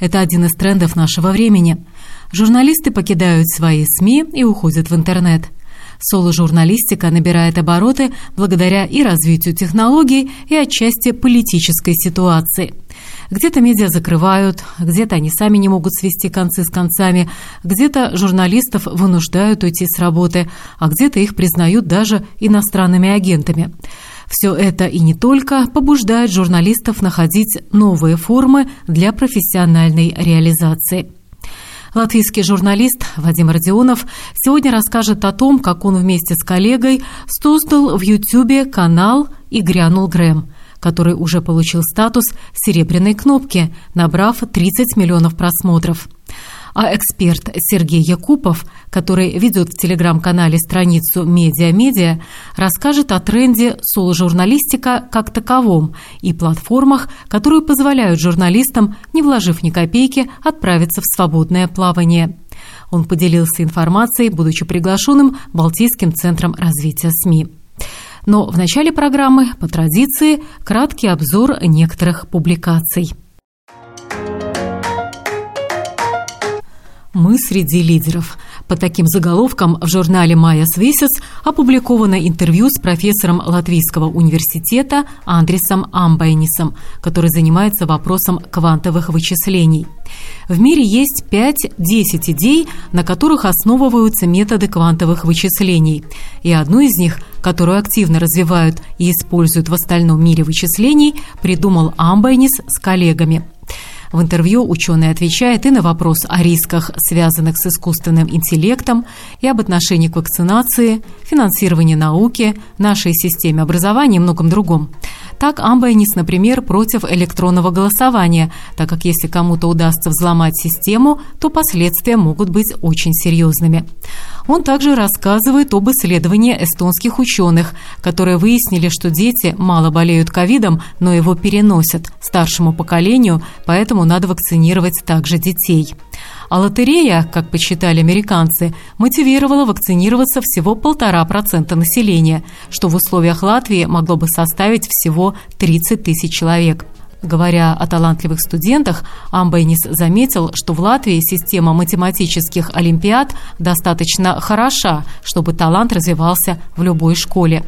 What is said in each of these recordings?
это один из трендов нашего времени. Журналисты покидают свои СМИ и уходят в интернет. Соло-журналистика набирает обороты благодаря и развитию технологий, и отчасти политической ситуации – где-то медиа закрывают, где-то они сами не могут свести концы с концами, где-то журналистов вынуждают уйти с работы, а где-то их признают даже иностранными агентами. Все это и не только побуждает журналистов находить новые формы для профессиональной реализации. Латвийский журналист Вадим Родионов сегодня расскажет о том, как он вместе с коллегой создал в Ютьюбе канал «И грянул Грэм», который уже получил статус серебряной кнопки, набрав 30 миллионов просмотров. А эксперт Сергей Якупов, который ведет в телеграм-канале страницу «Медиа-медиа», расскажет о тренде соло-журналистика как таковом и платформах, которые позволяют журналистам, не вложив ни копейки, отправиться в свободное плавание. Он поделился информацией, будучи приглашенным Балтийским центром развития СМИ. Но в начале программы, по традиции, краткий обзор некоторых публикаций. «Мы среди лидеров». По таким заголовкам в журнале «Майя Свесец» опубликовано интервью с профессором Латвийского университета Андресом Амбайнисом, который занимается вопросом квантовых вычислений. В мире есть 5-10 идей, на которых основываются методы квантовых вычислений. И одну из них, которую активно развивают и используют в остальном мире вычислений, придумал Амбайнис с коллегами – в интервью ученый отвечает и на вопрос о рисках, связанных с искусственным интеллектом, и об отношении к вакцинации, финансировании науки, нашей системе образования и многом другом. Так Амбайнис, например, против электронного голосования, так как если кому-то удастся взломать систему, то последствия могут быть очень серьезными. Он также рассказывает об исследовании эстонских ученых, которые выяснили, что дети мало болеют ковидом, но его переносят старшему поколению, поэтому надо вакцинировать также детей. А лотерея, как подсчитали американцы, мотивировала вакцинироваться всего полтора процента населения, что в условиях Латвии могло бы составить всего 30 тысяч человек. Говоря о талантливых студентах, Амбайнис заметил, что в Латвии система математических олимпиад достаточно хороша, чтобы талант развивался в любой школе.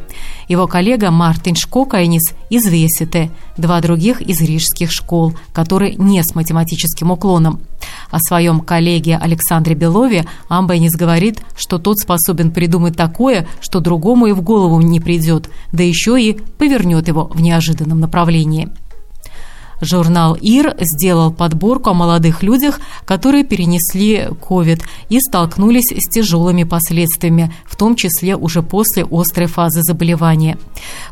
Его коллега Мартин Шкокайнис из Весите, два других из рижских школ, которые не с математическим уклоном. О своем коллеге Александре Белове Амбайнис говорит, что тот способен придумать такое, что другому и в голову не придет, да еще и повернет его в неожиданном направлении. Журнал «Ир» сделал подборку о молодых людях, которые перенесли COVID и столкнулись с тяжелыми последствиями, в том числе уже после острой фазы заболевания.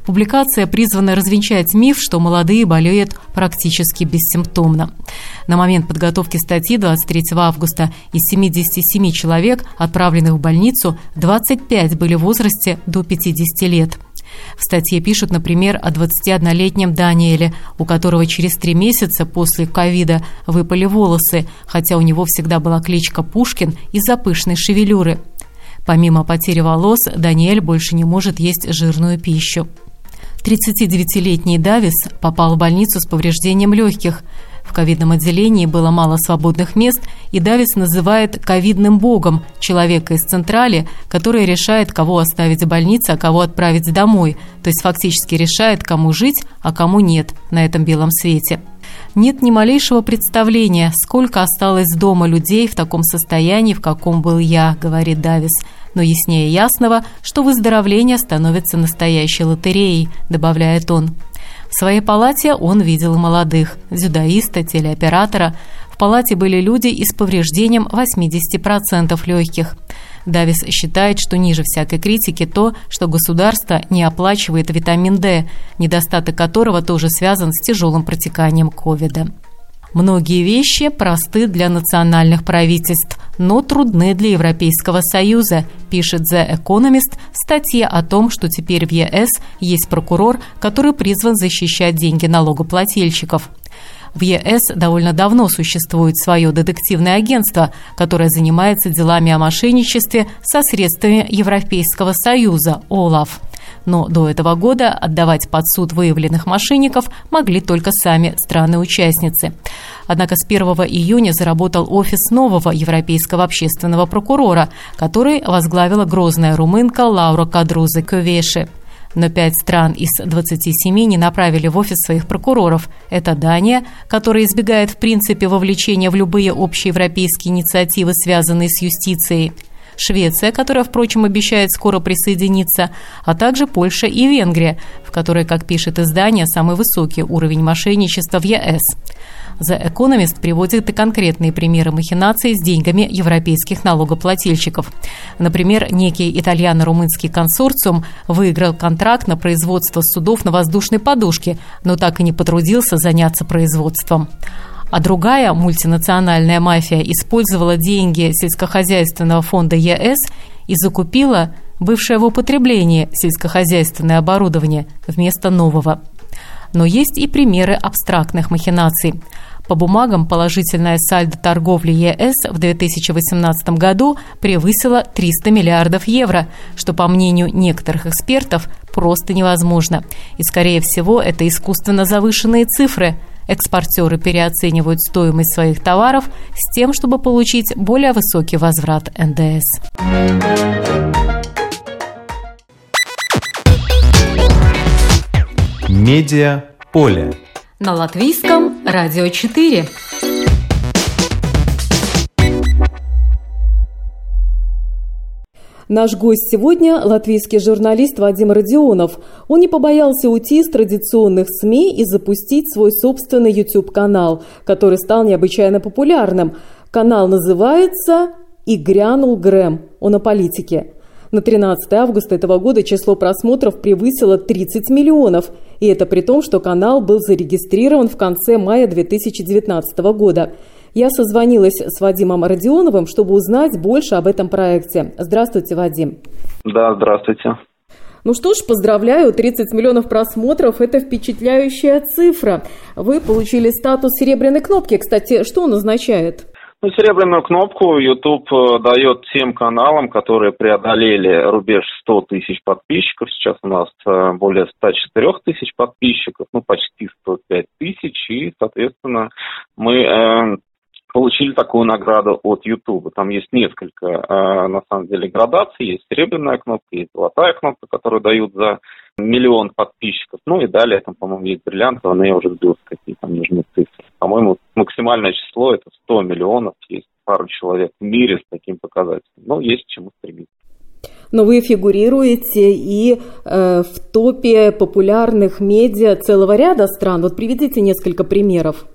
Публикация призвана развенчать миф, что молодые болеют практически бессимптомно. На момент подготовки статьи 23 августа из 77 человек, отправленных в больницу, 25 были в возрасте до 50 лет. В статье пишут, например, о 21-летнем Даниэле, у которого через три месяца после ковида выпали волосы, хотя у него всегда была кличка Пушкин из-за пышной шевелюры. Помимо потери волос, Даниэль больше не может есть жирную пищу. 39-летний Давис попал в больницу с повреждением легких – в ковидном отделении было мало свободных мест, и Давис называет ковидным богом человека из Централи, который решает, кого оставить в больнице, а кого отправить домой, то есть фактически решает, кому жить, а кому нет на этом белом свете. Нет ни малейшего представления, сколько осталось дома людей в таком состоянии, в каком был я, говорит Давис. Но яснее ясного, что выздоровление становится настоящей лотереей, добавляет он. В своей палате он видел молодых – дзюдоиста, телеоператора. В палате были люди и с повреждением 80% легких. Давис считает, что ниже всякой критики то, что государство не оплачивает витамин D, недостаток которого тоже связан с тяжелым протеканием ковида. Многие вещи просты для национальных правительств, но трудны для Европейского Союза, пишет The Economist в статье о том, что теперь в ЕС есть прокурор, который призван защищать деньги налогоплательщиков. В ЕС довольно давно существует свое детективное агентство, которое занимается делами о мошенничестве со средствами Европейского Союза – ОЛАФ. Но до этого года отдавать под суд выявленных мошенников могли только сами страны-участницы. Однако с 1 июня заработал офис нового европейского общественного прокурора, который возглавила грозная румынка Лаура Кадрузе Кювеши. Но пять стран из 27 не направили в офис своих прокуроров. Это Дания, которая избегает в принципе вовлечения в любые общеевропейские инициативы, связанные с юстицией. Швеция, которая, впрочем, обещает скоро присоединиться, а также Польша и Венгрия, в которой, как пишет издание, самый высокий уровень мошенничества в ЕС. The Economist приводит и конкретные примеры махинаций с деньгами европейских налогоплательщиков. Например, некий итальяно-румынский консорциум выиграл контракт на производство судов на воздушной подушке, но так и не потрудился заняться производством а другая мультинациональная мафия использовала деньги сельскохозяйственного фонда ЕС и закупила бывшее в употреблении сельскохозяйственное оборудование вместо нового. Но есть и примеры абстрактных махинаций. По бумагам положительная сальдо торговли ЕС в 2018 году превысила 300 миллиардов евро, что, по мнению некоторых экспертов, просто невозможно. И, скорее всего, это искусственно завышенные цифры. Экспортеры переоценивают стоимость своих товаров с тем, чтобы получить более высокий возврат НДС. Медиа поле. На латвийском радио 4. Наш гость сегодня – латвийский журналист Вадим Родионов. Он не побоялся уйти из традиционных СМИ и запустить свой собственный YouTube-канал, который стал необычайно популярным. Канал называется «И грянул Грэм». Он о политике. На 13 августа этого года число просмотров превысило 30 миллионов. И это при том, что канал был зарегистрирован в конце мая 2019 года. Я созвонилась с Вадимом Родионовым, чтобы узнать больше об этом проекте. Здравствуйте, Вадим. Да, здравствуйте. Ну что ж, поздравляю, 30 миллионов просмотров – это впечатляющая цифра. Вы получили статус серебряной кнопки. Кстати, что он означает? Ну, серебряную кнопку YouTube э, дает тем каналам, которые преодолели рубеж 100 тысяч подписчиков. Сейчас у нас э, более 104 тысяч подписчиков, ну, почти 105 тысяч. И, соответственно, мы э, получили такую награду от YouTube. Там есть несколько, э, на самом деле, градаций. Есть серебряная кнопка, есть золотая кнопка, которую дают за миллион подписчиков. Ну и далее, там, по-моему, есть бриллиантовая, но я уже сбил какие там нужны цифры. По-моему, максимальное число это 100 миллионов. Есть пару человек в мире с таким показателем. Но есть к чему стремиться. Но вы фигурируете и э, в топе популярных медиа целого ряда стран. Вот приведите несколько примеров.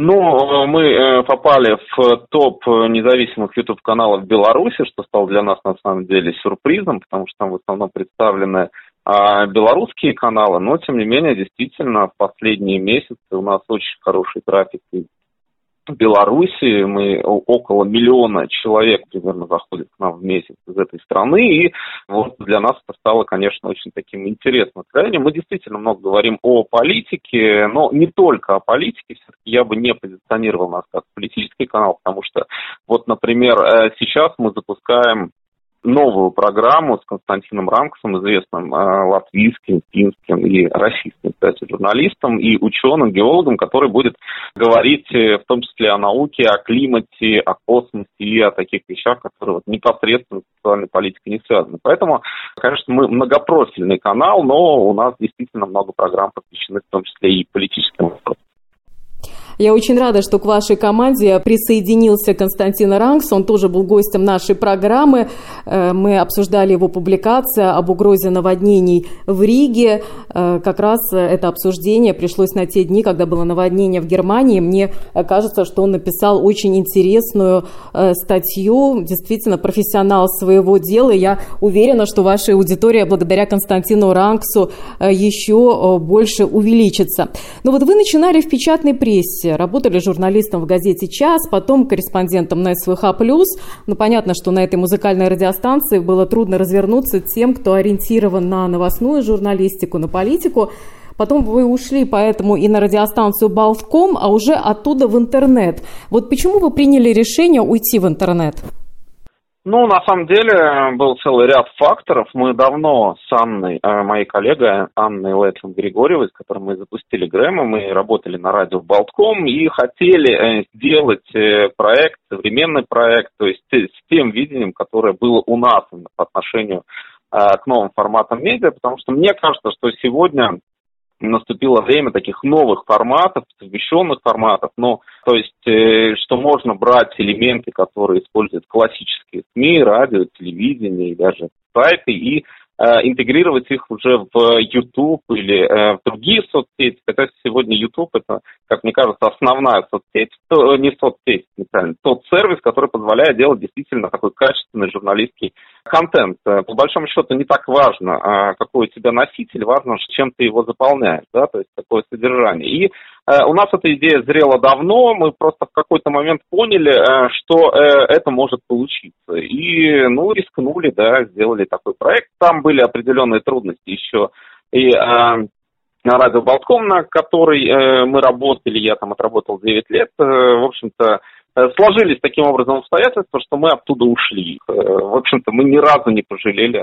Ну, мы э, попали в топ независимых YouTube-каналов Беларуси, что стало для нас на самом деле сюрпризом, потому что там в основном представлены а, белорусские каналы, но тем не менее, действительно, в последние месяцы у нас очень хороший трафик из Беларуси, мы около миллиона человек примерно заходит к нам в месяц из этой страны, и вот для нас это стало, конечно, очень таким интересным откровением. Мы действительно много говорим о политике, но не только о политике, все-таки я бы не позиционировал нас как политический канал, потому что вот, например, э, сейчас мы запускаем новую программу с Константином Рамксом, известным э, латвийским, финским и российским, кстати, журналистом и ученым, геологом, который будет говорить э, в том числе о науке, о климате, о космосе и о таких вещах, которые вот, непосредственно с социальной политикой не связаны. Поэтому, конечно, мы многопрофильный канал, но у нас действительно много программ посвящены в том числе и политическим вопросам. Я очень рада, что к вашей команде присоединился Константин Ранкс. Он тоже был гостем нашей программы. Э, мы обсуждали его публикацию об угрозе наводнений в Риге. Э, как раз это обсуждение пришлось на те дни, когда было наводнение в Германии. Мне кажется, что он написал очень интересную э, статью. Действительно, профессионал своего дела. Я уверена, что ваша аудитория благодаря Константину Ранксу еще больше увеличится. Но вот вы начинали в печатной прессе, работали журналистом в газете «Час», потом корреспондентом на СВХ+. Ну, понятно, что на этой музыкальной радиостанции было трудно развернуться тем, кто ориентирован на новостную журналистику, на политику. Потом вы ушли поэтому и на радиостанцию Балтком, а уже оттуда в интернет. Вот почему вы приняли решение уйти в интернет? Ну, на самом деле, был целый ряд факторов. Мы давно с Анной, э, моей коллегой Анной Лэтлин Григорьевой, с которой мы запустили Грэма, мы работали на радио Болтком и хотели э, сделать э, проект, современный проект, то есть с тем видением, которое было у нас по отношению к новым форматам медиа, потому что мне кажется, что сегодня наступило время таких новых форматов, совмещенных форматов, но то есть, э, что можно брать элементы, которые используют классические СМИ, радио, телевидение и даже сайты, и интегрировать их уже в YouTube или э, в другие соцсети. Хотя сегодня YouTube это, как мне кажется, основная соцсеть, то, не соцсеть, неправильно, тот сервис, который позволяет делать действительно такой качественный журналистский контент. Э, по большому счету не так важно, а какой у тебя носитель, важно, чем ты его заполняешь, да, то есть какое содержание. И э, у нас эта идея зрела давно, мы просто в какой-то момент поняли, э, что э, это может получиться. И, ну, рискнули, да, сделали такой проект. Там были определенные трудности еще и э, на радио Болтком, на который э, мы работали, я там отработал 9 лет, э, в общем-то, Э, сложились таким образом обстоятельства, что мы оттуда ушли. Э, в общем-то, мы ни разу не пожалели.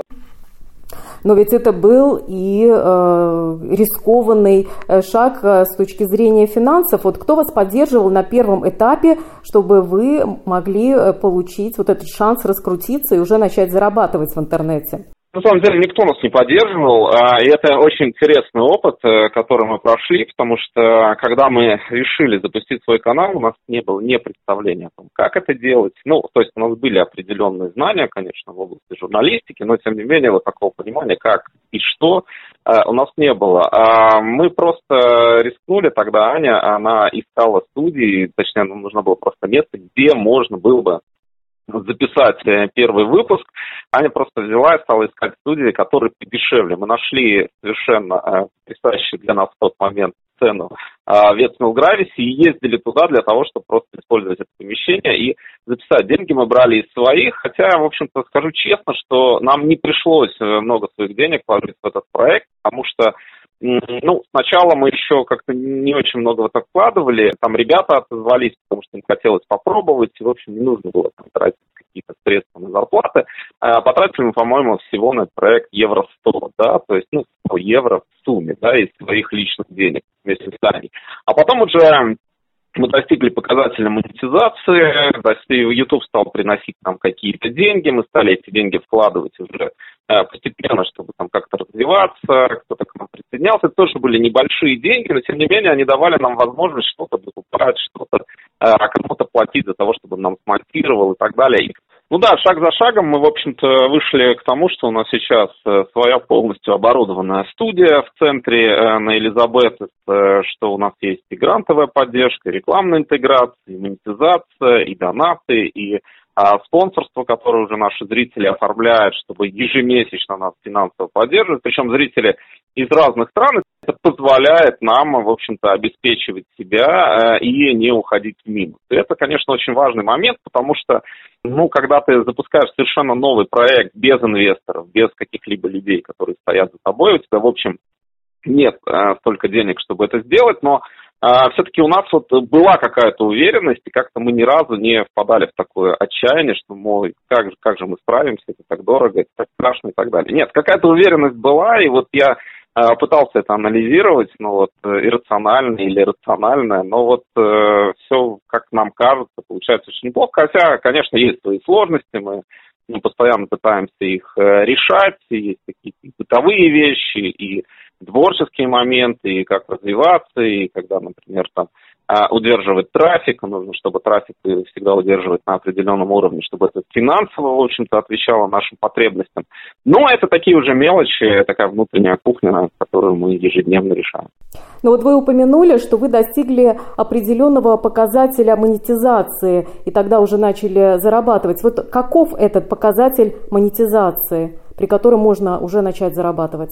Но ведь это был и э, рискованный э, шаг с точки зрения финансов. Вот кто вас поддерживал на первом этапе, чтобы вы могли получить вот этот шанс раскрутиться и уже начать зарабатывать в интернете? На самом деле никто нас не поддерживал, а, и это очень интересный опыт, э, который мы прошли, потому что когда мы решили запустить свой канал, у нас не было ни представления о том, как это делать. Ну, то есть у нас были определенные знания, конечно, в области журналистики, но тем не менее вот такого понимания, как и что, э, у нас не было. А мы просто рискнули тогда, Аня, она искала студии, точнее, нам нужно было просто место, где можно было бы записать э, первый выпуск, Аня просто взяла и стала искать студии, которые подешевле. Мы нашли совершенно э, потрясающую для нас в тот момент цену э, в Ветсмилгрависе и ездили туда для того, чтобы просто использовать это помещение и записать. Деньги мы брали из своих, хотя, в общем-то, скажу честно, что нам не пришлось много своих денег вложить в этот проект, потому что ну, сначала мы еще как-то не очень много в это вкладывали. Там ребята отозвались, потому что им хотелось попробовать. И, в общем, не нужно было там, тратить какие-то средства на зарплаты. А потратили мы, по-моему, всего на проект евро 100, да, то есть, ну, 100 евро в сумме, да, из своих личных денег вместе с Таней. А потом уже мы достигли показателя монетизации, YouTube стал приносить нам какие-то деньги, мы стали эти деньги вкладывать уже э, постепенно, чтобы там как-то развиваться, кто-то к нам присоединялся. Это тоже были небольшие деньги, но тем не менее они давали нам возможность что-то покупать, что-то э, кому-то платить за того, чтобы нам смонтировал и так далее. Ну да, шаг за шагом мы, в общем-то, вышли к тому, что у нас сейчас э, своя полностью оборудованная студия в центре э, на Элизабет, что у нас есть и грантовая поддержка, и рекламная интеграция, и монетизация, и донаты, и а спонсорство, которое уже наши зрители оформляют, чтобы ежемесячно нас финансово поддерживать. Причем зрители из разных стран, это позволяет нам, в общем-то, обеспечивать себя и не уходить в минус. И это, конечно, очень важный момент, потому что ну, когда ты запускаешь совершенно новый проект без инвесторов, без каких-либо людей, которые стоят за тобой, у тебя, в общем, нет э, столько денег, чтобы это сделать, но э, все-таки у нас вот была какая-то уверенность, и как-то мы ни разу не впадали в такое отчаяние, что, мол, как же, как же мы справимся, это так дорого, это так страшно и так далее. Нет, какая-то уверенность была, и вот я Э, пытался это анализировать, ну вот, э, иррационально или рационально, но вот э, все, как нам кажется, получается очень неплохо, хотя, конечно, есть свои сложности, мы, мы постоянно пытаемся их э, решать, есть какие-то бытовые вещи, и творческие моменты, и как развиваться, и когда, например, там а, удерживать трафик, нужно, чтобы трафик всегда удерживать на определенном уровне, чтобы это финансово, в общем-то, отвечало нашим потребностям. Но это такие уже мелочи, такая внутренняя кухня, которую мы ежедневно решаем. Но вот вы упомянули, что вы достигли определенного показателя монетизации, и тогда уже начали зарабатывать. Вот каков этот показатель монетизации, при котором можно уже начать зарабатывать?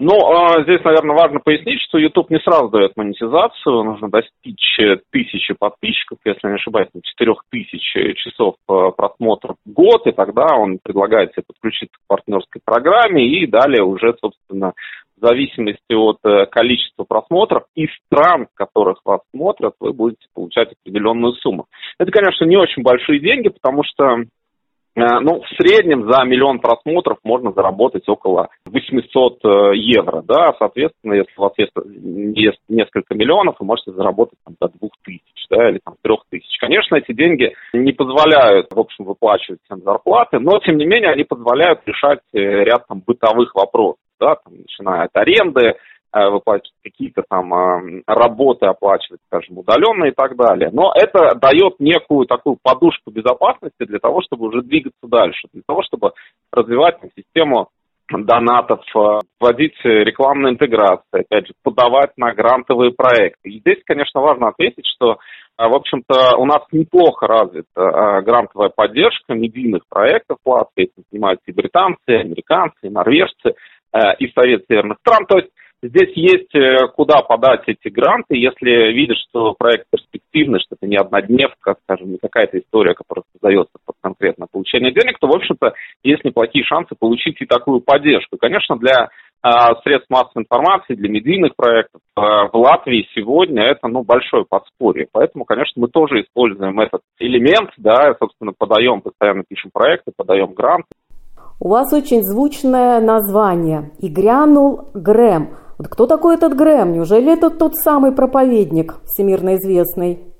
Ну, а, здесь, наверное, важно пояснить, что YouTube не сразу дает монетизацию. Нужно достичь тысячи подписчиков, если не ошибаюсь, четырех тысяч часов а, просмотров в год, и тогда он предлагает себе подключиться к партнерской программе, и далее уже, собственно, в зависимости от э, количества просмотров и стран, в которых вас смотрят, вы будете получать определенную сумму. Это, конечно, не очень большие деньги, потому что Э, ну, в среднем за миллион просмотров можно заработать около 800 э, евро, да, соответственно, если у вас есть, несколько миллионов, вы можете заработать там, до 2000, да, или там 3000. Конечно, эти деньги не позволяют, в общем, выплачивать всем зарплаты, но, тем не менее, они позволяют решать э, ряд там бытовых вопросов, да, там, начиная от аренды, Э, выплачивать какие-то там э, работы оплачивать, скажем, удаленно и так далее. Но это дает некую такую подушку безопасности для того, чтобы уже двигаться дальше, для того, чтобы развивать систему донатов, э, вводить рекламную интеграцию, опять же, подавать на грантовые проекты. И здесь, конечно, важно отметить, что, в общем-то, у нас неплохо развита грантовая поддержка медийных проектов Латвии. Этим занимаются и британцы, и американцы, и норвежцы, и Совет Северных стран. То есть Здесь есть э, куда подать эти гранты, если видишь, что проект перспективный, что это не однодневка, скажем, не какая-то история, которая создается под конкретно получение денег, то, в общем-то, есть неплохие шансы получить и такую поддержку. Конечно, для а, средств массовой информации, для медийных проектов а, в Латвии сегодня это ну, большое подспорье. Поэтому, конечно, мы тоже используем этот элемент, да, собственно, подаем, постоянно пишем проекты, подаем гранты. У вас очень звучное название «И грянул Грэм». Вот кто такой этот Грэм? Неужели это тот самый проповедник, всемирно известный?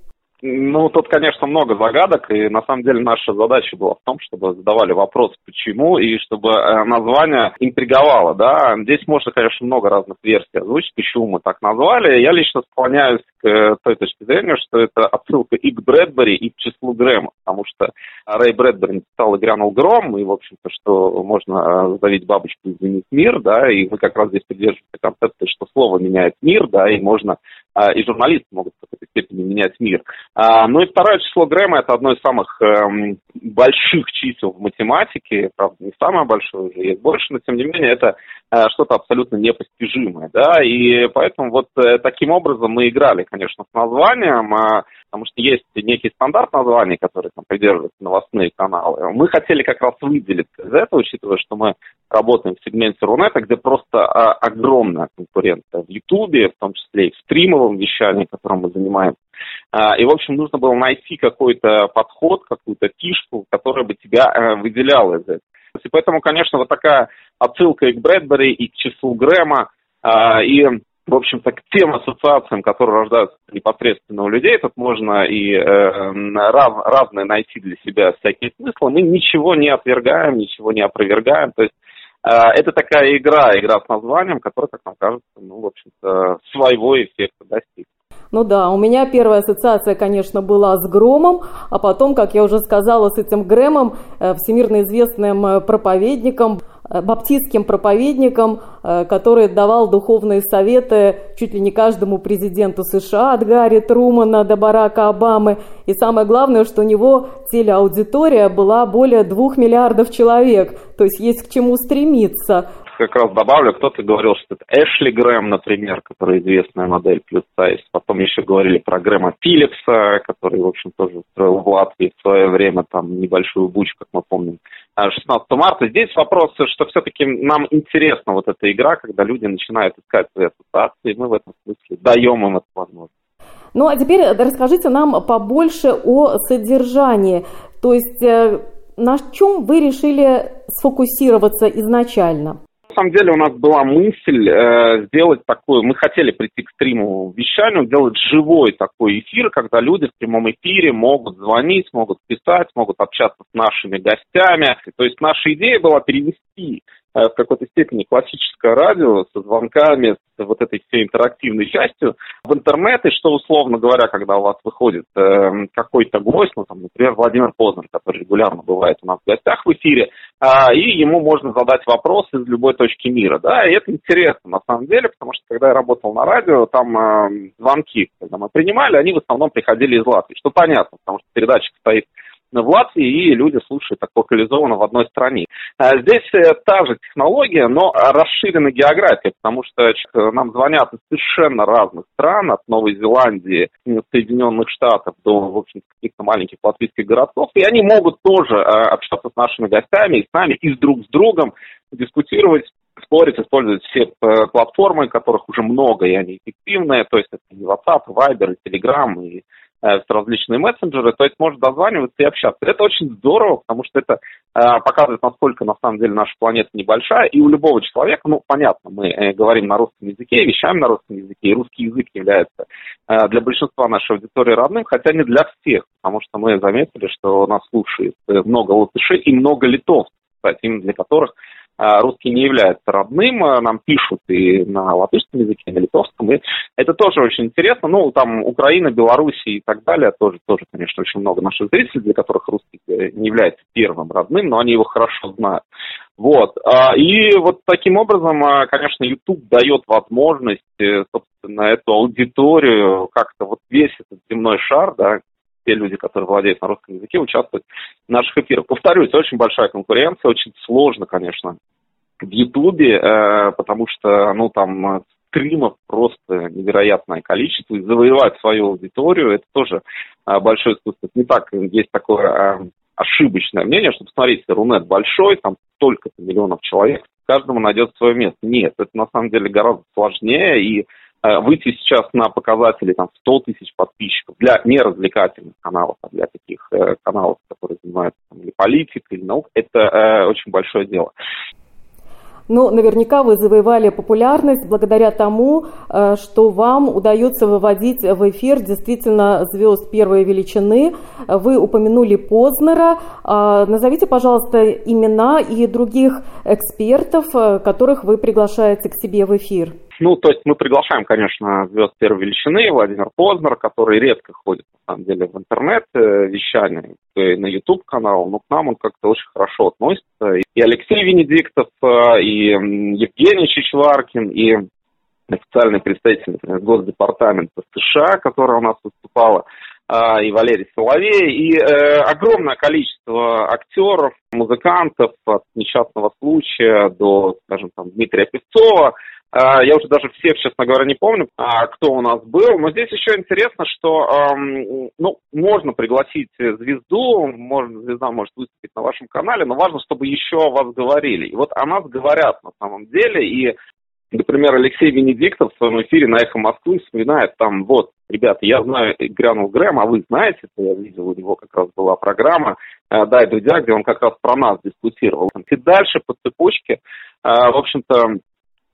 Ну, тут, конечно, много загадок, и на самом деле наша задача была в том, чтобы задавали вопрос «почему?» и чтобы э, название интриговало, да. Здесь можно, конечно, много разных версий озвучить, почему мы так назвали. Я лично склоняюсь к э, той точке зрения, что это отсылка и к Брэдбери, и к числу Грэма, потому что Рэй Брэдбери написал «И грянул гром», и, в общем-то, что можно э, задавить бабочку и изменить мир, да, и мы как раз здесь придерживаемся концепции, что слово меняет мир, да, и можно, и журналисты могут в какой-то степени менять мир. А, ну и второе число Грэма – это одно из самых эм, больших чисел в математике, правда, не самое большое уже, есть больше, но тем не менее это э, что-то абсолютно непостижимое, да, и поэтому вот э, таким образом мы играли, конечно, с названием, э, потому что есть некий стандарт названий, который там придерживаются новостные каналы. Мы хотели как раз выделиться из этого, учитывая, что мы работаем в сегменте Рунета, где просто э, огромная конкуренция в Ютубе, в том числе и в стримовом вещании, которым мы занимаемся. А, и, в общем, нужно было найти какой-то подход, какую-то фишку, которая бы тебя э, выделяла из этого. И поэтому, конечно, вот такая отсылка и к Брэдбери, и к числу Грэма, а, и в общем-то, к тем ассоциациям, которые рождаются непосредственно у людей, тут можно и э, раз, разные найти для себя всякие смыслы. Мы ничего не отвергаем, ничего не опровергаем. То есть это такая игра, игра с названием, которая, как нам кажется, ну, в общем-то, своего эффекта достиг. Ну да, у меня первая ассоциация, конечно, была с Громом, а потом, как я уже сказала, с этим Грэмом, э, всемирно известным э, проповедником, баптистским проповедником, который давал духовные советы чуть ли не каждому президенту США, от Гарри Трумана до Барака Обамы. И самое главное, что у него телеаудитория была более двух миллиардов человек, то есть есть к чему стремиться как раз добавлю, кто-то говорил, что это Эшли Грэм, например, который известная модель плюс сайз. Потом еще говорили про Грэма Филлипса, который, в общем, тоже устроил в Латвии в свое время там небольшую бучу, как мы помним, 16 а, марта. Здесь вопрос, что все-таки нам интересна вот эта игра, когда люди начинают искать свои ассоциации, и мы в этом смысле даем им эту возможность. Ну, а теперь расскажите нам побольше о содержании. То есть э, на чем вы решили сфокусироваться изначально? Самом деле у нас была мысль э, сделать такой, мы хотели прийти к стриму вещанию, сделать живой такой эфир, когда люди в прямом эфире могут звонить, могут писать, могут общаться с нашими гостями. То есть наша идея была перевести в какой-то степени классическое радио со звонками, с вот этой всей интерактивной частью в интернет, и что, условно говоря, когда у вас выходит э, какой-то гость, ну, там, например, Владимир Познер, который регулярно бывает у нас в гостях в эфире, э, и ему можно задать вопрос из любой точки мира, да, и это интересно на самом деле, потому что когда я работал на радио, там э, звонки, когда мы принимали, они в основном приходили из Латвии, что понятно, потому что передатчик стоит в Латвии, и люди слушают так локализованно в одной стране. А здесь э, та же технология, но расширена география, потому что нам звонят из совершенно разных стран, от Новой Зеландии, Соединенных Штатов до, в общем, каких-то маленьких латвийских городков, и они могут тоже э, общаться с нашими гостями, и с нами, и с друг с другом, дискутировать спорить, использовать все э, платформы, которых уже много, и они эффективные, то есть это и WhatsApp, и Viber, и Telegram, и Э, различные мессенджеры, то есть может дозваниваться и общаться. Это очень здорово, потому что это э, показывает, насколько на самом деле наша планета небольшая, и у любого человека, ну, понятно, мы э, говорим на русском языке, вещаем на русском языке, и русский язык является для большинства нашей аудитории родным, хотя не для всех, потому что мы заметили, что нас слушает много латышей и много литовцев, кстати, именно для которых русский не является родным, а, нам пишут и на латышском языке, и на литовском, и это тоже очень интересно. Ну, там Украина, Беларусь и так далее, тоже, тоже, конечно, очень много наших зрителей, для которых русский э, не является первым родным, но они его хорошо знают. Вот. А, и вот таким образом, конечно, YouTube дает возможность, э, собственно, эту аудиторию как-то вот весь этот земной шар, да, те люди, которые владеют на русском языке, участвуют в наших эфирах. Повторюсь, очень большая конкуренция, очень сложно, конечно, в Ютубе, э, потому что, ну, там стримов просто невероятное количество, и завоевать свою аудиторию, это тоже э, большое искусство. Не так, есть такое э, ошибочное мнение, что, посмотрите, Рунет большой, там столько-то миллионов человек, каждому найдет свое место. Нет, это на самом деле гораздо сложнее, и Э, выйти сейчас на показатели там 100 тысяч подписчиков для неразвлекательных каналов, а для таких э, каналов, которые занимаются там, или политикой, или наук, это э, очень большое дело. Но наверняка вы завоевали популярность благодаря тому, э, что вам удается выводить в эфир действительно звезд первой величины. Вы упомянули Познера. А, назовите, пожалуйста, имена и других экспертов, которых вы приглашаете к себе в эфир. Ну, то есть мы приглашаем, конечно, звезд первой величины, Владимир Познер, который редко ходит, на самом деле, в интернет э, вещание, на YouTube канал, но к нам он как-то очень хорошо относится. И Алексей Венедиктов, э, и Евгений Чичваркин, и официальный представитель, например, Госдепартамента США, которая у нас выступала, э, и Валерий Соловей, и э, огромное количество актеров, музыкантов, от несчастного случая до, скажем, там, Дмитрия Певцова, а, я уже даже всех, честно говоря, не помню, а, кто у нас был. Но здесь еще интересно, что ну, можно пригласить звезду, можно, звезда может выступить на вашем канале, но важно, чтобы еще о вас говорили. И вот о нас говорят на самом деле. И, например, Алексей Венедиктов в своем эфире на «Эхо Москвы» вспоминает там, вот, ребята, я знаю Грянул Грэм, а вы знаете, я видел, у него как раз была программа э, «Дай Дудя», где он как раз про нас дискутировал. И дальше по цепочке, э, в общем-то,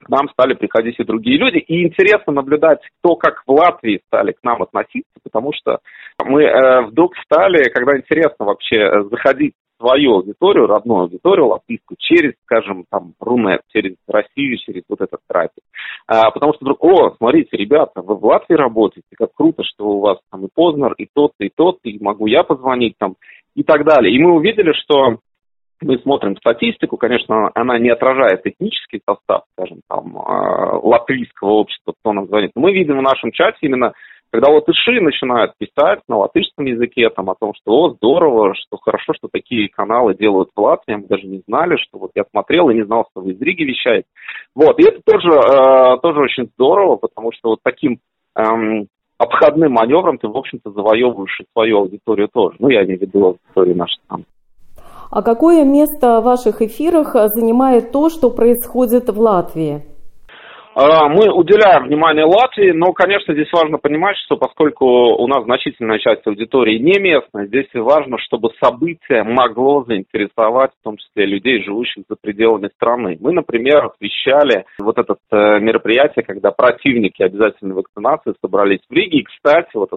к нам стали приходить и другие люди. И интересно наблюдать, кто как в Латвии стали к нам относиться, потому что мы э, вдруг стали, когда интересно вообще э, заходить свою аудиторию, родную аудиторию латвийскую, через, скажем, там, Рунет, через Россию, через вот этот трафик. А, потому что вдруг, о, смотрите, ребята, вы в Латвии работаете, как круто, что у вас там и Познер, и тот, и тот, и могу я позвонить там, и так далее. И мы увидели, что мы смотрим статистику, конечно, она не отражает этнический состав, скажем, там, э, латвийского общества, кто нам звонит. Но мы видим в нашем чате именно, когда латыши начинают писать на латышском языке там, о том, что о, здорово, что хорошо, что такие каналы делают в Латвии, мы даже не знали, что вот я смотрел и не знал, что вы из Риги вещаете. Вот, и это тоже, э, тоже очень здорово, потому что вот таким эм, обходным маневром ты, в общем-то, завоевываешь свою аудиторию тоже. Ну, я имею в виду аудиторию нашей там а какое место в ваших эфирах занимает то, что происходит в Латвии? А, мы уделяем внимание Латвии, но, конечно, здесь важно понимать, что поскольку у нас значительная часть аудитории не местная, здесь важно, чтобы событие могло заинтересовать в том числе людей, живущих за пределами страны. Мы, например, освещали вот это э, мероприятие, когда противники обязательной вакцинации собрались в Риге. И, кстати, вот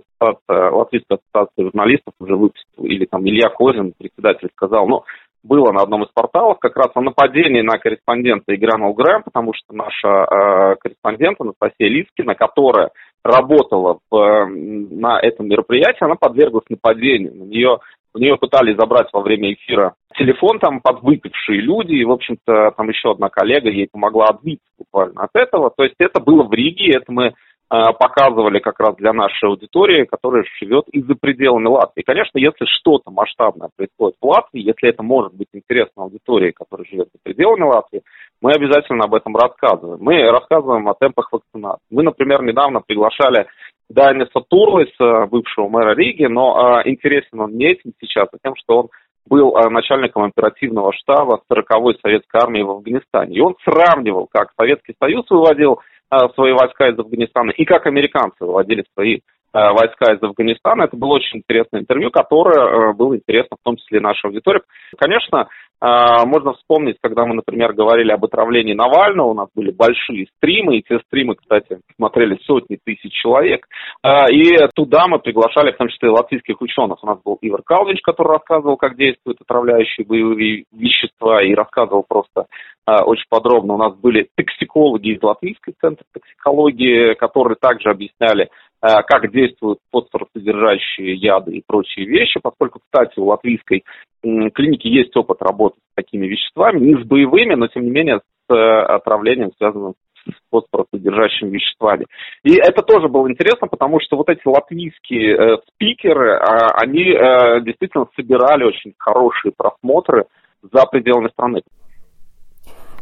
Латвийская ассоциация журналистов уже выпустила, или там Илья Козин, председатель, сказал, ну, было на одном из порталов как раз о нападении на корреспондента Игранул Грэм, потому что наша э, корреспондент Анастасия Лискина, которая работала в, на этом мероприятии, она подверглась нападению. На нее, у нее пытались забрать во время эфира телефон там подвыпившие люди, и, в общем-то, там еще одна коллега ей помогла отбиться буквально от этого. То есть это было в Риге, это мы Э, показывали как раз для нашей аудитории, которая живет и за пределами Латвии. Конечно, если что-то масштабное происходит в Латвии, если это может быть интересно аудитории, которая живет за пределами Латвии, мы обязательно об этом рассказываем. Мы рассказываем о темпах вакцинации. Мы, например, недавно приглашали Даниса Турлиса, бывшего мэра Риги, но э, интересен он не этим сейчас, а тем, что он был э, начальником оперативного штаба 40-й советской армии в Афганистане. И он сравнивал, как Советский Союз выводил Э, свои войска из Афганистана и как американцы выводили свои войска из Афганистана. Это было очень интересное интервью, которое э, было интересно в том числе нашей аудитории. Конечно, можно вспомнить, когда мы, например, говорили об отравлении Навального, у нас были большие стримы, и те стримы, кстати, смотрели сотни тысяч человек. И туда мы приглашали в том числе латвийских ученых. У нас был Ивар Калвич, который рассказывал, как действуют отравляющие боевые вещества, и рассказывал просто очень подробно. У нас были токсикологи из Латвийской центра токсикологии, которые также объясняли, как действуют фосфоросодержащие яды и прочие вещи, поскольку, кстати, у латвийской клиники есть опыт работы с такими веществами, не с боевыми, но, тем не менее, с э, отравлением, связанным с фосфоросодержащими веществами. И это тоже было интересно, потому что вот эти латвийские э, спикеры, э, они э, действительно собирали очень хорошие просмотры за пределами страны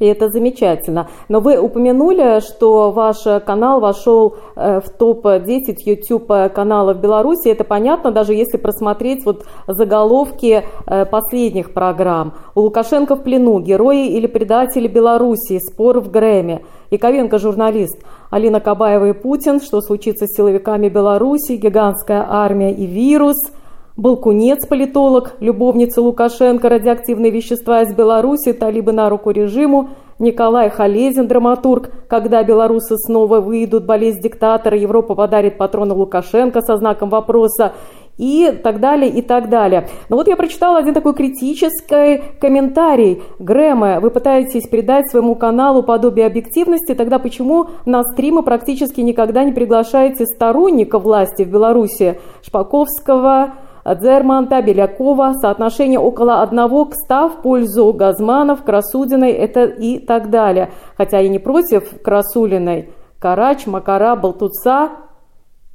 и это замечательно. Но вы упомянули, что ваш канал вошел э, в топ-10 YouTube каналов Беларуси. Это понятно, даже если просмотреть вот заголовки э, последних программ. У Лукашенко в плену, герои или предатели Беларуси, спор в Грэме. Яковенко журналист. Алина Кабаева и Путин, что случится с силовиками Беларуси, гигантская армия и вирус – Балкунец, политолог, любовница Лукашенко, радиоактивные вещества из Беларуси, талибы на руку режиму, Николай Халезин, драматург, когда белорусы снова выйдут, болезнь диктатора, Европа подарит патрона Лукашенко со знаком вопроса и так далее, и так далее. Но вот я прочитала один такой критический комментарий Грэма. Вы пытаетесь придать своему каналу подобие объективности, тогда почему на стримы практически никогда не приглашаете сторонников власти в Беларуси? Шпаковского, Дзерманта, Белякова, соотношение около одного к 100 в пользу Газманов, Красудиной это и так далее. Хотя я не против Красулиной. Карач, Макара, Болтуца,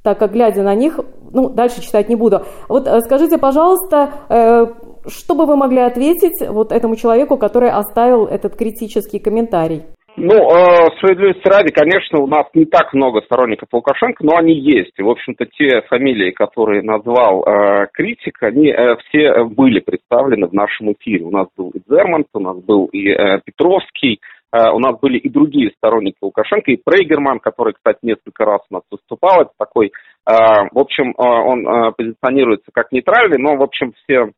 так как глядя на них, ну, дальше читать не буду. Вот э, скажите, пожалуйста, э, что бы вы могли ответить вот этому человеку, который оставил этот критический комментарий? Ну, э, справедливости ради, конечно, у нас не так много сторонников Лукашенко, но они есть. И, в общем-то, те фамилии, которые назвал э, критик, они э, все были представлены в нашем эфире. У нас был и Зермант, у нас был и э, Петровский, э, у нас были и другие сторонники Лукашенко, и Прейгерман, который, кстати, несколько раз у нас выступал. Это такой, э, в общем, э, он э, позиционируется как нейтральный, но, в общем, все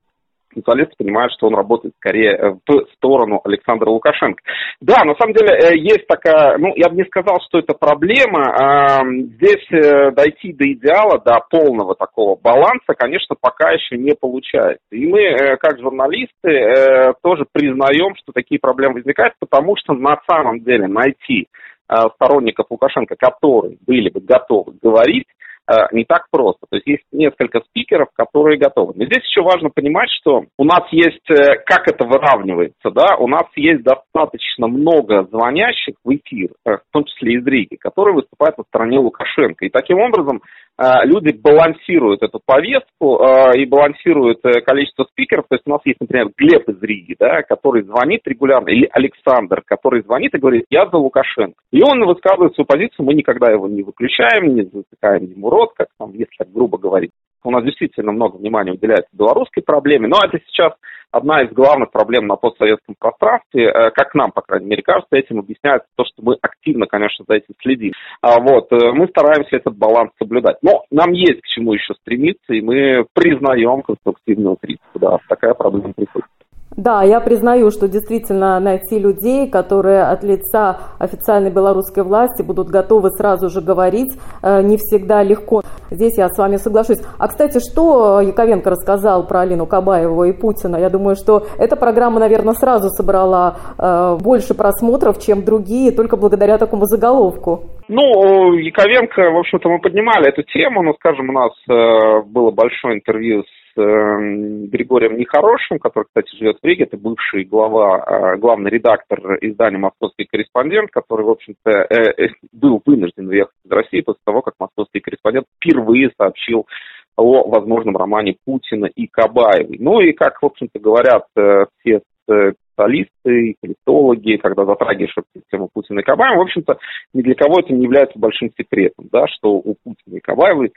специалисты понимают, что он работает скорее э, в сторону Александра Лукашенко. Да, на самом деле э, есть такая, ну, я бы не сказал, что это проблема. А, здесь э, дойти до идеала, до полного такого баланса, конечно, пока еще не получается. И мы, как журналисты, тоже признаем, что такие проблемы возникают, потому что на самом деле найти сторонников Лукашенко, которые были бы готовы говорить, не так просто. То есть есть несколько спикеров, которые готовы. Но здесь еще важно понимать, что у нас есть, э, как это выравнивается, да, у нас есть достаточно много звонящих в эфир, э, в том числе из Риги, которые выступают на стороне Лукашенко. И таким образом люди балансируют эту повестку и балансируют количество спикеров. То есть у нас есть, например, Глеб из Риги, да, который звонит регулярно, или Александр, который звонит и говорит, я за Лукашенко. И он высказывает свою позицию, мы никогда его не выключаем, не затыкаем ему рот, как там, если так грубо говорить. У нас действительно много внимания уделяется белорусской проблеме, но это сейчас одна из главных проблем на постсоветском пространстве, э, как нам, по крайней мере, кажется, этим объясняется то, что мы активно, конечно, за этим следим. А вот, э, мы стараемся этот баланс соблюдать. Но нам есть к чему еще стремиться, и мы признаем конструктивную критику, да, такая проблема приходит. Да, я признаю, что действительно найти людей, которые от лица официальной белорусской власти будут готовы сразу же говорить, э, не всегда легко. Здесь я с вами соглашусь. А, кстати, что Яковенко рассказал про Алину Кабаеву и Путина? Я думаю, что эта программа, наверное, сразу собрала э, больше просмотров, чем другие, только благодаря такому заголовку. Ну, Яковенко, в общем-то, мы поднимали эту тему, но, скажем, у нас э, было большое интервью с Григорием Нехорошим, который, кстати, живет в Риге, это бывший глава, э, главный редактор издания «Московский корреспондент», который, в общем-то, э, э, был вынужден уехать из России после того, как «Московский корреспондент» впервые сообщил о возможном романе Путина и Кабаевой. Ну и, как, в общем-то, говорят все специалисты, политологи, когда затрагиваешь тему Путина и Кабаева, в общем-то, ни для кого это не является большим секретом, да, что у Путина и Кабаевой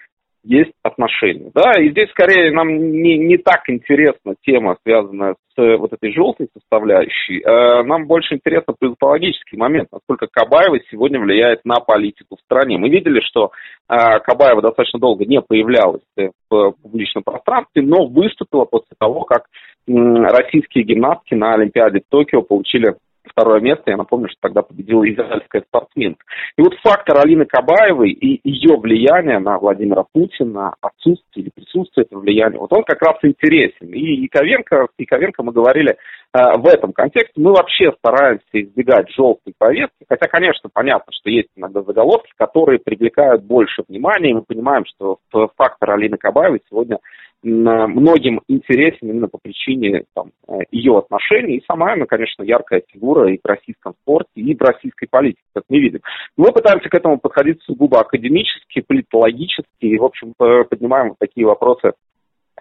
есть отношения. Да, и здесь скорее нам не, не так интересна тема, связанная с вот этой желтой составляющей. Э, нам больше интересно политологический момент, насколько Кабаева сегодня влияет на политику в стране. Мы видели, что э, Кабаева достаточно долго не появлялась в публичном пространстве, но выступила после того, как э, российские гимнастки на Олимпиаде в Токио получили второе место. Я напомню, что тогда победила израильская спортсменка. И вот фактор Алины Кабаевой и ее влияние на Владимира Путина, отсутствие или присутствие этого влияния, вот он как раз интересен. И Яковенко, Яковенко мы говорили э, в этом контексте. Мы вообще стараемся избегать желтой повестки, хотя, конечно, понятно, что есть иногда заголовки, которые привлекают больше внимания, и мы понимаем, что фактор Алины Кабаевой сегодня многим интересен именно по причине там, э, ее отношений. И сама она, конечно, яркая фигура и в российском спорте, и в российской политике, как мы видим. Мы пытаемся к этому подходить сугубо академически, политологически, и, в общем, поднимаем вот такие вопросы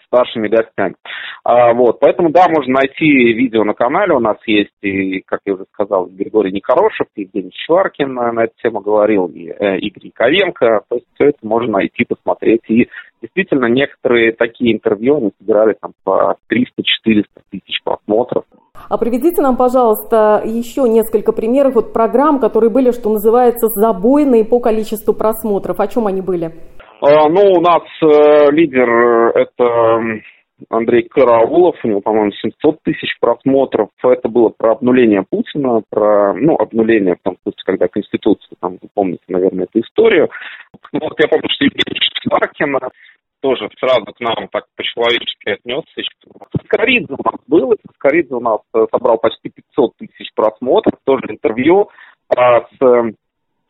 старшими гостями. А, вот, поэтому, да, можно найти видео на канале, у нас есть, и, как я уже сказал, Григорий Нехорошев, Евгений Чваркин на, на эту тему говорил, и э, Игорь Яковенко, то есть все это можно найти, посмотреть, и действительно некоторые такие интервью, они собирали там по 300-400 тысяч просмотров. А приведите нам, пожалуйста, еще несколько примеров вот программ, которые были, что называется, забойные по количеству просмотров. О чем они были? А, ну, у нас э, лидер э, это Андрей Караулов, у него, по-моему, 700 тысяч просмотров. Это было про обнуление Путина, про, ну, обнуление в том смысле, когда Конституция, там, вы помните, наверное, эту историю. Вот я помню, что Евгений Шваркин тоже сразу к нам так по-человечески отнесся. Скоридзе у нас был, Скоридзе у нас э, собрал почти 500 тысяч просмотров, тоже интервью а, с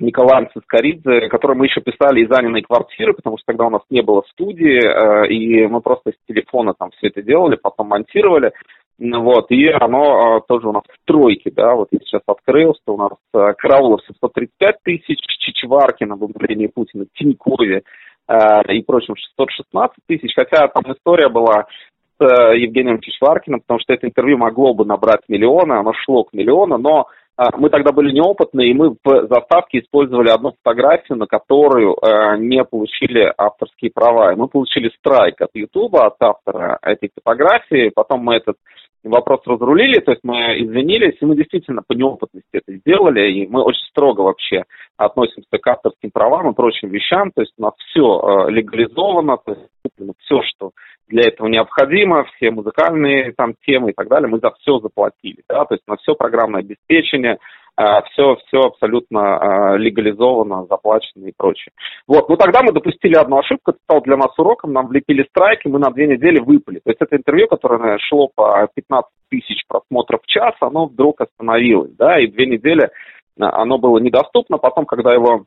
Николаем Цискоридзе, который мы еще писали из Аниной квартиры, потому что тогда у нас не было студии, э, и мы просто с телефона там все это делали, потом монтировали. Вот, и оно э, тоже у нас в тройке, да, вот я сейчас открыл, что у нас э, Караулов 735 тысяч, Чичваркин об обновлении Путина, Тинькове и прочим 616 тысяч, хотя там история была с Евгением Чичваркиным, потому что это интервью могло бы набрать миллионы, оно шло к миллиону, но мы тогда были неопытны, и мы в заставке использовали одну фотографию, на которую э, не получили авторские права. И мы получили страйк от Ютуба, от автора этой фотографии. Потом мы этот вопрос разрулили, то есть мы извинились, и мы действительно по неопытности это сделали, и мы очень строго вообще относимся к авторским правам и прочим вещам, то есть у нас все э, легализовано, то есть все, что для этого необходимо, все музыкальные там темы и так далее, мы за все заплатили, да, то есть на все программное обеспечение, все, все абсолютно а, легализовано, заплачено и прочее. Вот, но тогда мы допустили одну ошибку, это стало для нас уроком, нам влепили страйки, мы на две недели выпали. То есть это интервью, которое шло по 15 тысяч просмотров в час, оно вдруг остановилось, да, и две недели а, оно было недоступно. Потом, когда его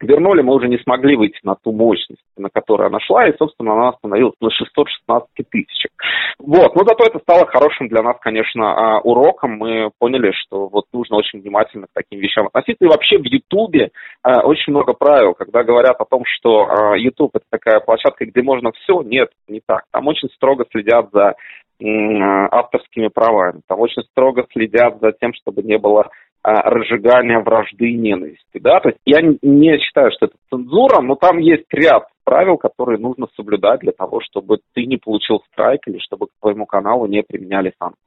вернули, мы уже не смогли выйти на ту мощность, на которую она шла, и, собственно, она остановилась на 616 тысячах. Вот, но зато это стало хорошим для нас, конечно, а, уроком. Мы поняли, что вот нужно очень внимательно к таким вещам относиться. И вообще в Ютубе а, очень много правил, когда говорят о том, что YouTube это такая площадка, где можно все, нет, не так. Там очень строго следят за авторскими правами. Там очень строго следят за тем, чтобы не было а, разжигания вражды и ненависти. Да? То есть я не считаю, что это цензура, но там есть ряд правил, которые нужно соблюдать для того, чтобы ты не получил страйк или чтобы к твоему каналу не применяли санкции.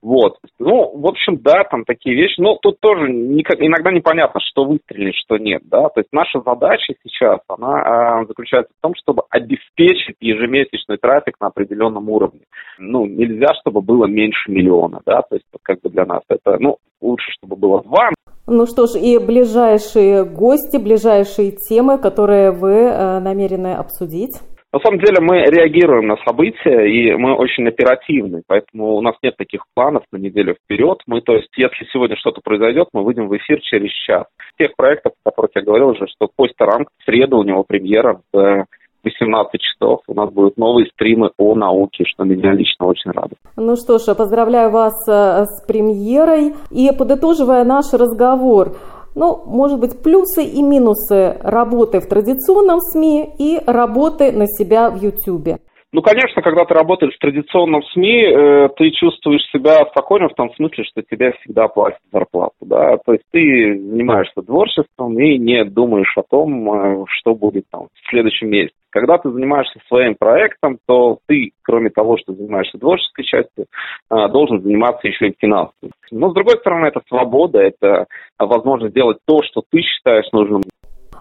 Вот. Ну, в общем, да, там такие вещи. Но тут тоже никак, иногда непонятно, что выстрелить, что нет, да. То есть наша задача сейчас, она э, заключается в том, чтобы обеспечить ежемесячный трафик на определенном уровне. Ну, нельзя, чтобы было меньше миллиона, да. То есть, как бы для нас это, ну, лучше, чтобы было два, Ну что ж, и ближайшие гости, ближайшие темы, которые вы э, намерены обсудить? На самом деле мы реагируем на события, и мы очень оперативны, поэтому у нас нет таких планов на неделю вперед. Мы, то есть, если сегодня что-то произойдет, мы выйдем в эфир через час. Тех проектов, о которых я говорил уже, что Костя Ранг, в среду у него премьера в 18 часов у нас будут новые стримы о науке, что меня лично очень радует. Ну что ж, поздравляю вас э, с премьерой. И подытоживая наш разговор, ну, может быть, плюсы и минусы работы в традиционном СМИ и работы на себя в YouTube. Ну, конечно, когда ты работаешь в традиционном СМИ, э, ты чувствуешь себя спокойно в том смысле, что тебе всегда платят зарплату, да, то есть ты занимаешься творчеством и не думаешь о том, э, что будет там в следующем месяце. Когда ты занимаешься своим проектом, то ты, кроме того, что занимаешься творческой частью, э, должен заниматься еще и финансовым. Но, с другой стороны, это свобода, это возможность делать то, что ты считаешь нужным.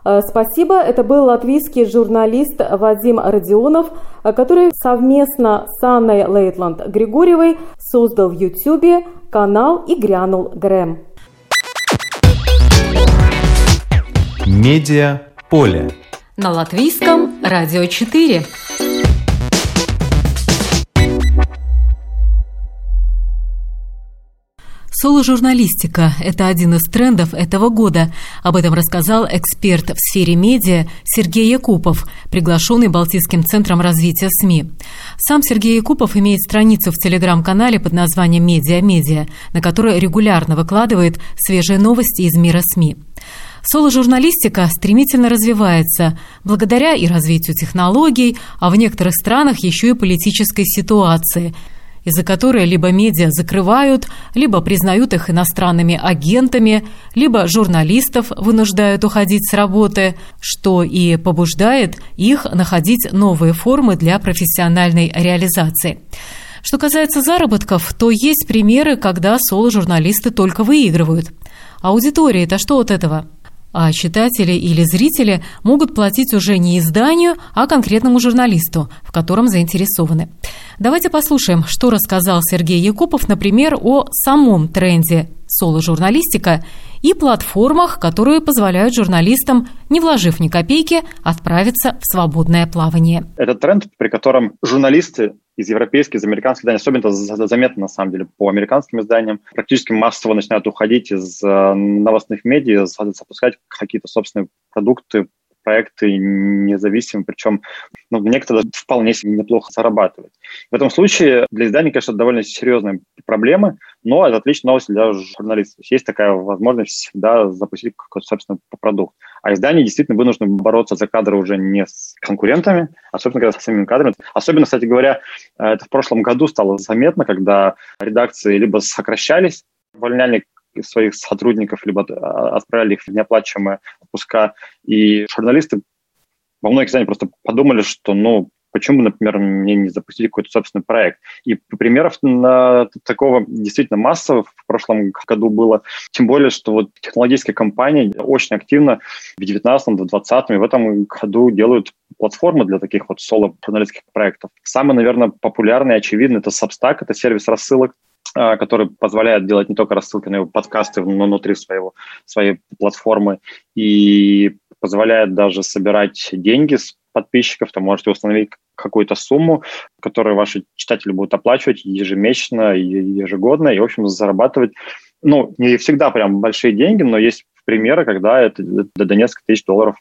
Э, спасибо. Это был латвийский журналист Вадим Родионов, э, который совместно с Анной Лейтланд Григорьевой создал в YouTube канал «И грянул Грэм». Медиа поле. На латвийском радио 4. Соло-журналистика – это один из трендов этого года. Об этом рассказал эксперт в сфере медиа Сергей Якупов, приглашенный Балтийским центром развития СМИ. Сам Сергей Якупов имеет страницу в телеграм-канале под названием «Медиа-медиа», на которой регулярно выкладывает свежие новости из мира СМИ. Соло-журналистика стремительно развивается благодаря и развитию технологий, а в некоторых странах еще и политической ситуации – из-за которой либо медиа закрывают, либо признают их иностранными агентами, либо журналистов вынуждают уходить с работы, что и побуждает их находить новые формы для профессиональной реализации. Что касается заработков, то есть примеры, когда соло-журналисты только выигрывают. Аудитория-то что от этого? А читатели или зрители могут платить уже не изданию, а конкретному журналисту, в котором заинтересованы. Давайте послушаем, что рассказал Сергей Якупов, например, о самом тренде соло-журналистика и платформах, которые позволяют журналистам, не вложив ни копейки, отправиться в свободное плавание. Это тренд, при котором журналисты из европейских, из американских изданий, особенно это заметно на самом деле по американским изданиям, практически массово начинают уходить из э, новостных медиа, запускать какие-то собственные продукты, проекты независимые, причем ну, некоторые вполне себе неплохо зарабатывают. В этом случае для изданий, конечно, довольно серьезная проблема, но это отличная новость для журналистов. Есть такая возможность всегда запустить какой-то собственный продукт. А издания действительно вынуждены бороться за кадры уже не с конкурентами, а, собственно говоря, со самими кадрами. Особенно, кстати говоря, это в прошлом году стало заметно, когда редакции либо сокращались, увольняли своих сотрудников, либо а, отправили их в неоплачиваемые отпуска. И журналисты во многих изданиях просто подумали, что, ну, почему, например, мне не запустить какой-то собственный проект. И примеров на такого действительно массово в прошлом году было. Тем более, что вот технологические компании очень активно в 19 в 20 в этом году делают платформы для таких вот соло-журналистских проектов. Самый, наверное, популярный и очевидный – это Substack, это сервис рассылок а, который позволяет делать не только рассылки, но и подкасты внутри своего, своей платформы и позволяет даже собирать деньги с подписчиков, то можете установить какую-то сумму, которую ваши читатели будут оплачивать ежемесячно, ежегодно, и, в общем, зарабатывать, ну, не всегда прям большие деньги, но есть примеры, когда это до нескольких тысяч долларов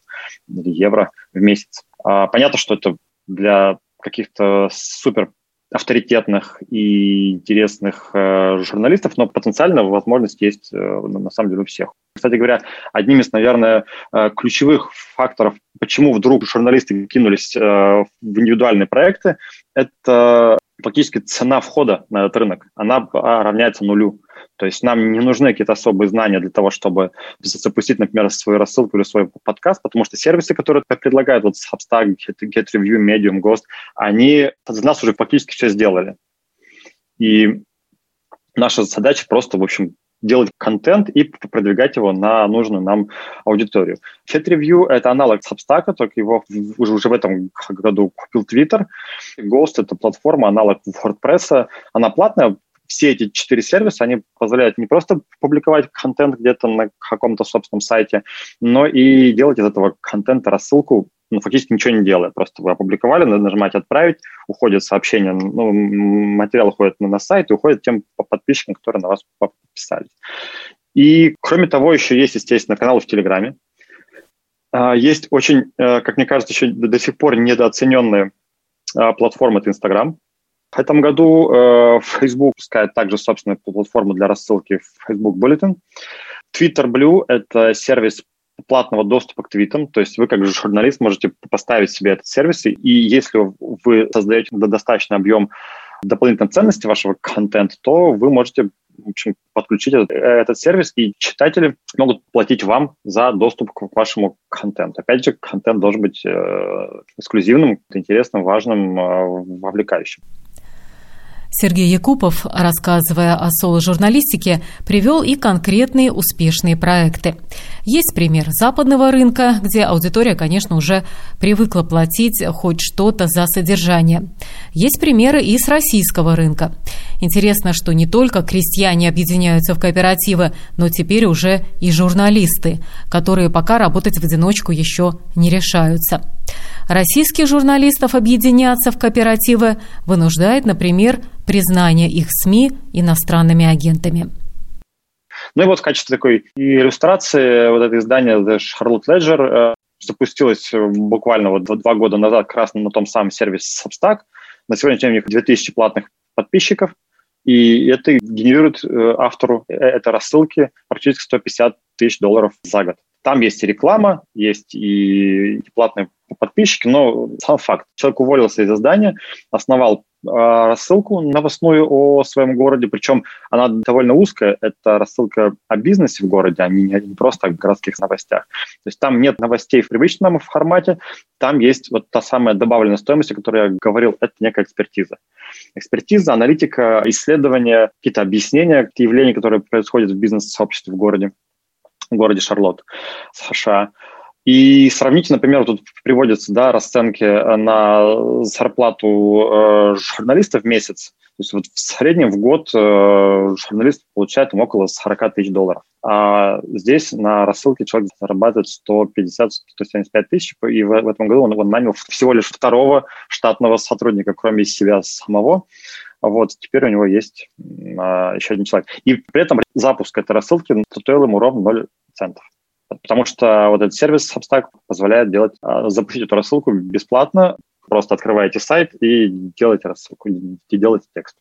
евро в месяц. А, понятно, что это для каких-то супер авторитетных и интересных э, журналистов, но потенциально возможность есть э, на самом деле у всех. Кстати говоря, одним из, наверное, э, ключевых факторов, почему вдруг журналисты кинулись в индивидуальные проекты, это фактически цена входа на этот рынок. Она равняется нулю. То есть нам не нужны какие-то особые знания для того, чтобы запустить, например, свою рассылку или свой подкаст, потому что сервисы, которые предлагают, вот Substack, GetReview, Medium, Ghost, они за нас уже фактически все сделали. И наша задача просто, в общем, делать контент и продвигать его на нужную нам аудиторию. Chat это аналог Substack, только его уже, уже в этом году купил Twitter. Ghost — это платформа, аналог WordPress. Она платная, все эти четыре сервиса, они позволяют не просто публиковать контент где-то на каком-то собственном сайте, но и делать из этого контента рассылку ну, фактически ничего не делая. Просто вы опубликовали, надо нажимать «Отправить», уходит сообщение, ну, материал уходит на, сайт и уходит тем подписчикам, которые на вас подписались. И, кроме того, еще есть, естественно, каналы в Телеграме. А, есть очень, э, как мне кажется, еще до сих пор недооцененная платформа – это Инстаграм. В этом году э, Facebook пускает также собственную платформу для рассылки в Facebook Bulletin. Twitter Blue – это сервис платного доступа к твитам, то есть вы как журналист можете поставить себе этот сервис, и если вы создаете достаточный объем дополнительной ценности вашего контента, то вы можете в общем, подключить этот, этот сервис, и читатели могут платить вам за доступ к вашему контенту. Опять же, контент должен быть э, эксклюзивным, интересным, важным, э, вовлекающим. Сергей Якупов, рассказывая о соло-журналистике, привел и конкретные успешные проекты. Есть пример западного рынка, где аудитория, конечно, уже привыкла платить хоть что-то за содержание. Есть примеры и с российского рынка. Интересно, что не только крестьяне объединяются в кооперативы, но теперь уже и журналисты, которые пока работать в одиночку еще не решаются. Российских журналистов объединяться в кооперативы вынуждает, например, признание их СМИ иностранными агентами. Ну и вот в качестве такой иллюстрации вот это издание The Charlotte Ledger э, запустилось буквально вот два года назад как раз на том самом сервисе Substack. На сегодняшний день у них 2000 платных подписчиков, и это генерирует э, автору э, этой рассылки практически 150 тысяч долларов за год. Там есть и реклама, есть и платные подписчики, но сам факт. Человек уволился из издания, основал э, рассылку новостную о своем городе, причем она довольно узкая, это рассылка о бизнесе в городе, а не, не просто о городских новостях. То есть там нет новостей в привычном формате, там есть вот та самая добавленная стоимость, о которой я говорил, это некая экспертиза. Экспертиза, аналитика, исследования, какие-то объяснения какие явления, которые происходят в бизнес-сообществе в городе, городе Шарлотт, США. И сравните, например, тут приводятся да, расценки на зарплату э, журналиста в месяц. То есть вот в среднем в год э, журналист получает там, около 40 тысяч долларов. А здесь на рассылке человек зарабатывает 150-175 тысяч, и в, в этом году он, он нанял всего лишь второго штатного сотрудника, кроме себя самого. Вот, теперь у него есть а, еще один человек. И при этом запуск этой рассылки стоил ему ровно 0 центов. Потому что вот этот сервис Substack позволяет делать, а, запустить эту рассылку бесплатно. Просто открываете сайт и делаете рассылку, и делаете текст.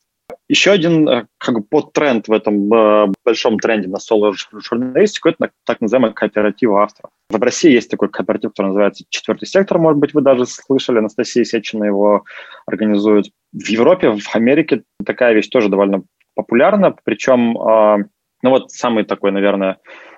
Еще один э, как бы подтренд в этом э, большом тренде на соло-журналистику – это так называемый кооператив авторов. В России есть такой кооператив, который называется «Четвертый сектор», может быть, вы даже слышали, Анастасия Сечина его организует. В Европе, в Америке такая вещь тоже довольно популярна, причем, э, ну вот самый такой, наверное,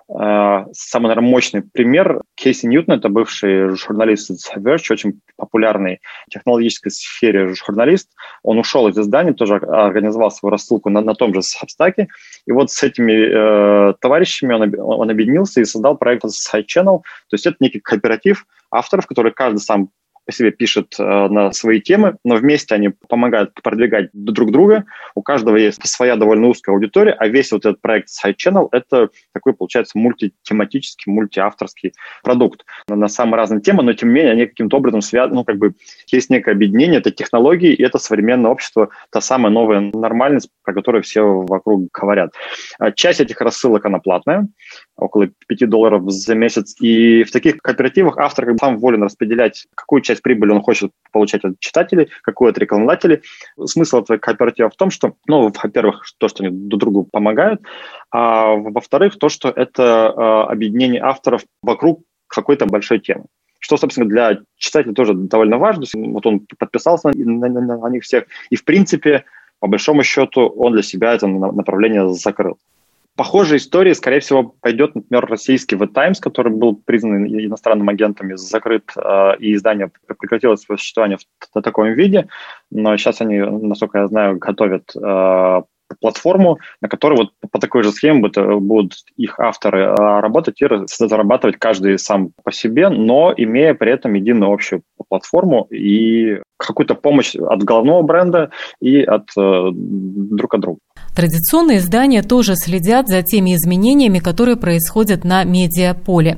самый, наверное, мощный пример Кейси Ньютон, это бывший журналист из Verge, очень популярный в технологической сфере журналист. Он ушел из издания, тоже организовал свою рассылку на, на том же Substack. И вот с этими э, товарищами он, он объединился и создал проект Side Channel. То есть это некий кооператив авторов, которые каждый сам себе пишет э, на свои темы, но вместе они помогают продвигать друг друга. У каждого есть своя довольно узкая аудитория, а весь вот этот проект Side Channel — это такой, получается, мультитематический, мультиавторский продукт на самые разные темы, но тем не менее они каким-то образом связаны, ну, как бы есть некое объединение, это технологии, и это современное общество, та самая новая нормальность, про которую все вокруг говорят. А часть этих рассылок, она платная, около 5 долларов за месяц, и в таких кооперативах автор как бы сам волен распределять, какую часть прибыли он хочет получать от читателей, какую от рекламодателей. Смысл этого кооператива в том, что, ну, во-первых, то, что они друг другу помогают, а во-вторых, то, что это э, объединение авторов вокруг какой-то большой темы что, собственно, для читателя тоже довольно важно. Вот он подписался на, на, на, на них всех, и, в принципе, по большому счету, он для себя это направление закрыл. Похожая история, скорее всего, пойдет, например, российский The Times, который был признан иностранным агентами, закрыт, э, и издание прекратило свое существование в, в таком виде, но сейчас они, насколько я знаю, готовят э, платформу, на которой вот по такой же схеме будут, будут их авторы э, работать и зарабатывать каждый сам по себе, но имея при этом единую общую платформу и какую-то помощь от головного бренда и от э, друг от друга. Традиционные издания тоже следят за теми изменениями, которые происходят на медиаполе.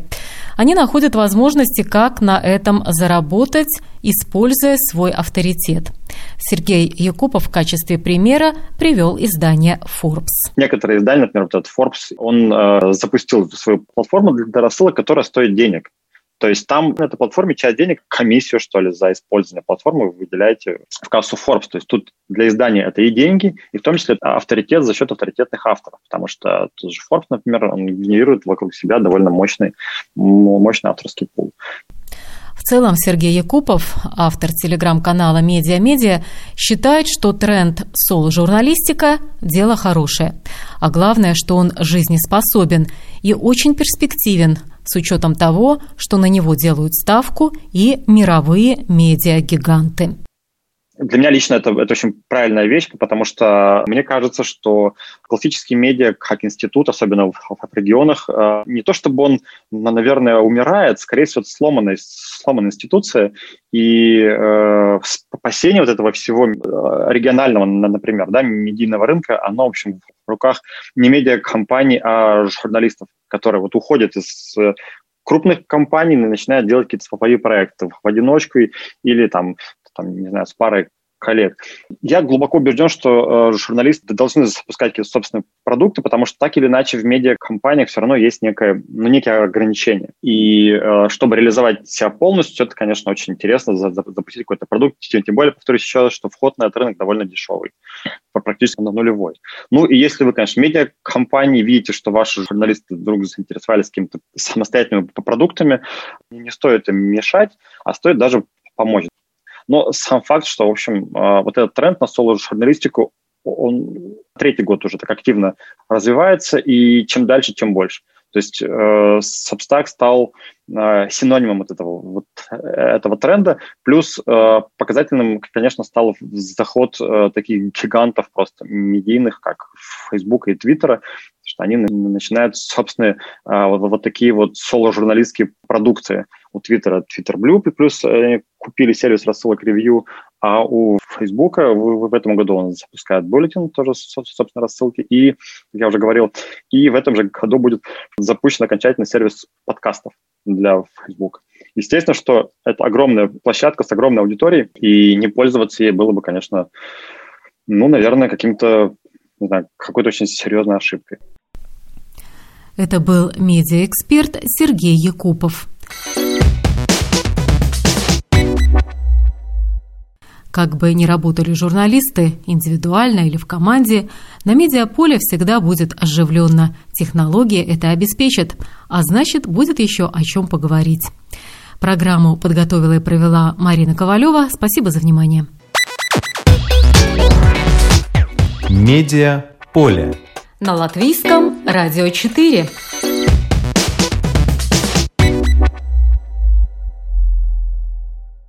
Они находят возможности, как на этом заработать, используя свой авторитет. Сергей Якупов в качестве примера привел издание Forbes. Некоторые издания, например, вот этот Forbes, он э, запустил свою платформу для рассылок, которая стоит денег. То есть там на этой платформе часть денег, комиссию, что ли, за использование платформы вы выделяете в кассу Forbes. То есть тут для издания это и деньги, и в том числе авторитет за счет авторитетных авторов. Потому что тот же Forbes, например, он генерирует вокруг себя довольно мощный, мощный авторский пул. В целом Сергей Якупов, автор телеграм-канала «Медиа-медиа», считает, что тренд соло-журналистика – дело хорошее. А главное, что он жизнеспособен и очень перспективен, с учетом того, что на него делают ставку и мировые медиагиганты. Для меня лично это, это очень правильная вещь, потому что мне кажется, что классический медиа как институт, особенно в, в регионах, э, не то чтобы он, наверное, умирает, скорее всего, это сломанная, сломанная институция, и э, спасение вот этого всего э, регионального, например, да, медийного рынка, оно, в общем, в руках не медиакомпаний, а журналистов, которые вот уходят из крупных компаний начинают делать какие-то свои проекты в одиночку или там там, не знаю, с парой коллег. Я глубоко убежден, что э, журналисты должны запускать какие-то собственные продукты, потому что так или иначе в медиакомпаниях все равно есть некое, ну, некие ограничения. И э, чтобы реализовать себя полностью, это, конечно, очень интересно за, за, запустить какой-то продукт. Тем, тем более, повторюсь еще, что вход на этот рынок довольно дешевый, практически на нулевой. Ну и если вы, конечно, медиакомпании видите, что ваши журналисты вдруг заинтересовались какими-то самостоятельными продуктами, не стоит им мешать, а стоит даже помочь. Но сам факт, что, в общем, а, вот этот тренд на соло-журналистику, он третий год уже так активно развивается, и чем дальше, тем больше. То есть э, Substack стал э, синонимом вот этого, вот этого тренда, плюс э, показательным, конечно, стал заход э, таких гигантов просто медийных, как Facebook и Twitter, что они начинают собственные э, вот, вот такие вот соло-журналистские продукции у Твиттера Twitter Blue, плюс они купили сервис рассылок ревью, а у Фейсбука в, в этом году он запускает буллетин, тоже, собственно, рассылки, и, я уже говорил, и в этом же году будет запущен окончательный сервис подкастов для Facebook. Естественно, что это огромная площадка с огромной аудиторией, и не пользоваться ей было бы, конечно, ну, наверное, каким-то, не знаю, какой-то очень серьезной ошибкой. Это был медиаэксперт Сергей Якупов. Как бы ни работали журналисты, индивидуально или в команде, на медиаполе всегда будет оживленно. Технология это обеспечит, а значит, будет еще о чем поговорить. Программу подготовила и провела Марина Ковалева. Спасибо за внимание. Медиа поле. На латвийском радио 4.